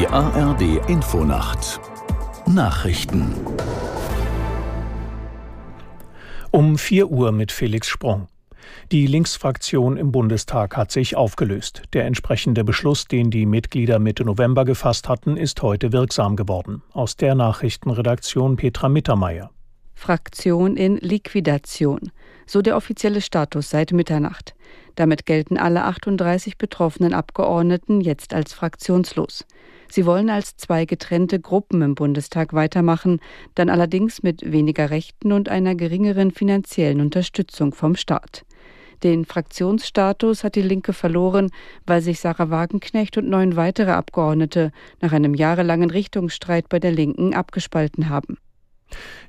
Die ARD Infonacht Nachrichten Um 4 Uhr mit Felix Sprung. Die Linksfraktion im Bundestag hat sich aufgelöst. Der entsprechende Beschluss, den die Mitglieder Mitte November gefasst hatten, ist heute wirksam geworden. Aus der Nachrichtenredaktion Petra Mittermeier. Fraktion in Liquidation. So der offizielle Status seit Mitternacht. Damit gelten alle 38 betroffenen Abgeordneten jetzt als fraktionslos. Sie wollen als zwei getrennte Gruppen im Bundestag weitermachen, dann allerdings mit weniger Rechten und einer geringeren finanziellen Unterstützung vom Staat. Den Fraktionsstatus hat die Linke verloren, weil sich Sarah Wagenknecht und neun weitere Abgeordnete nach einem jahrelangen Richtungsstreit bei der Linken abgespalten haben.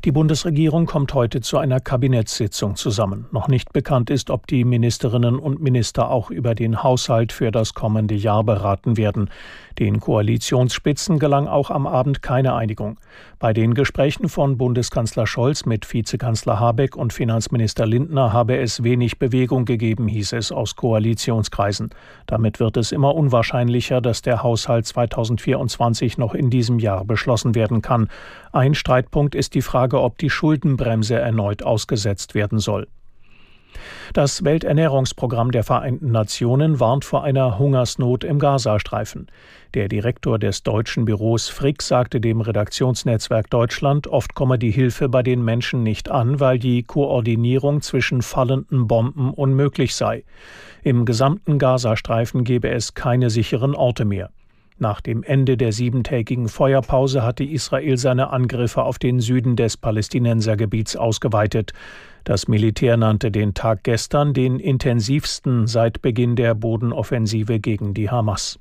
Die Bundesregierung kommt heute zu einer Kabinettssitzung zusammen. Noch nicht bekannt ist, ob die Ministerinnen und Minister auch über den Haushalt für das kommende Jahr beraten werden. Den Koalitionsspitzen gelang auch am Abend keine Einigung. Bei den Gesprächen von Bundeskanzler Scholz mit Vizekanzler Habeck und Finanzminister Lindner habe es wenig Bewegung gegeben, hieß es aus Koalitionskreisen. Damit wird es immer unwahrscheinlicher, dass der Haushalt 2024 noch in diesem Jahr beschlossen werden kann. Ein Streitpunkt ist die Frage, ob die Schuldenbremse erneut ausgesetzt werden soll. Das Welternährungsprogramm der Vereinten Nationen warnt vor einer Hungersnot im Gazastreifen. Der Direktor des deutschen Büros Frick sagte dem Redaktionsnetzwerk Deutschland, oft komme die Hilfe bei den Menschen nicht an, weil die Koordinierung zwischen fallenden Bomben unmöglich sei. Im gesamten Gazastreifen gebe es keine sicheren Orte mehr. Nach dem Ende der siebentägigen Feuerpause hatte Israel seine Angriffe auf den Süden des Palästinensergebiets ausgeweitet. Das Militär nannte den Tag gestern den intensivsten seit Beginn der Bodenoffensive gegen die Hamas.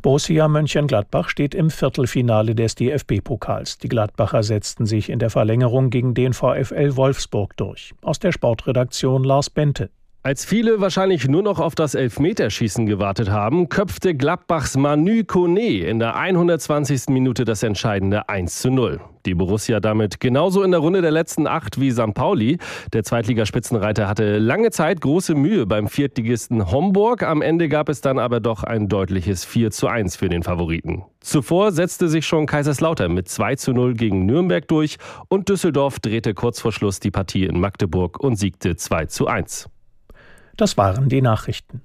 Borussia Mönchengladbach steht im Viertelfinale des DFB-Pokals. Die Gladbacher setzten sich in der Verlängerung gegen den VfL Wolfsburg durch. Aus der Sportredaktion Lars Bente. Als viele wahrscheinlich nur noch auf das Elfmeterschießen gewartet haben, köpfte Gladbachs Manu Kone in der 120. Minute das entscheidende 1 zu 0. Die Borussia damit genauso in der Runde der letzten acht wie St. Pauli. Der Zweitligaspitzenreiter hatte lange Zeit große Mühe beim Viertligisten Homburg. Am Ende gab es dann aber doch ein deutliches 4 zu 1 für den Favoriten. Zuvor setzte sich schon Kaiserslautern mit 2 zu 0 gegen Nürnberg durch und Düsseldorf drehte kurz vor Schluss die Partie in Magdeburg und siegte 2 zu 1. Das waren die Nachrichten.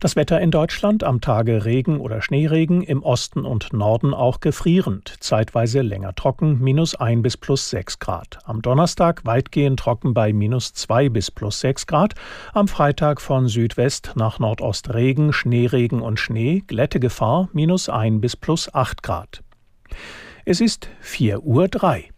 Das Wetter in Deutschland am Tage Regen oder Schneeregen, im Osten und Norden auch gefrierend, zeitweise länger trocken, minus 1 bis plus 6 Grad. Am Donnerstag weitgehend trocken bei minus 2 bis plus 6 Grad. Am Freitag von Südwest nach Nordost Regen, Schneeregen und Schnee, Glättegefahr minus 1 bis plus 8 Grad. Es ist 4 Uhr 3.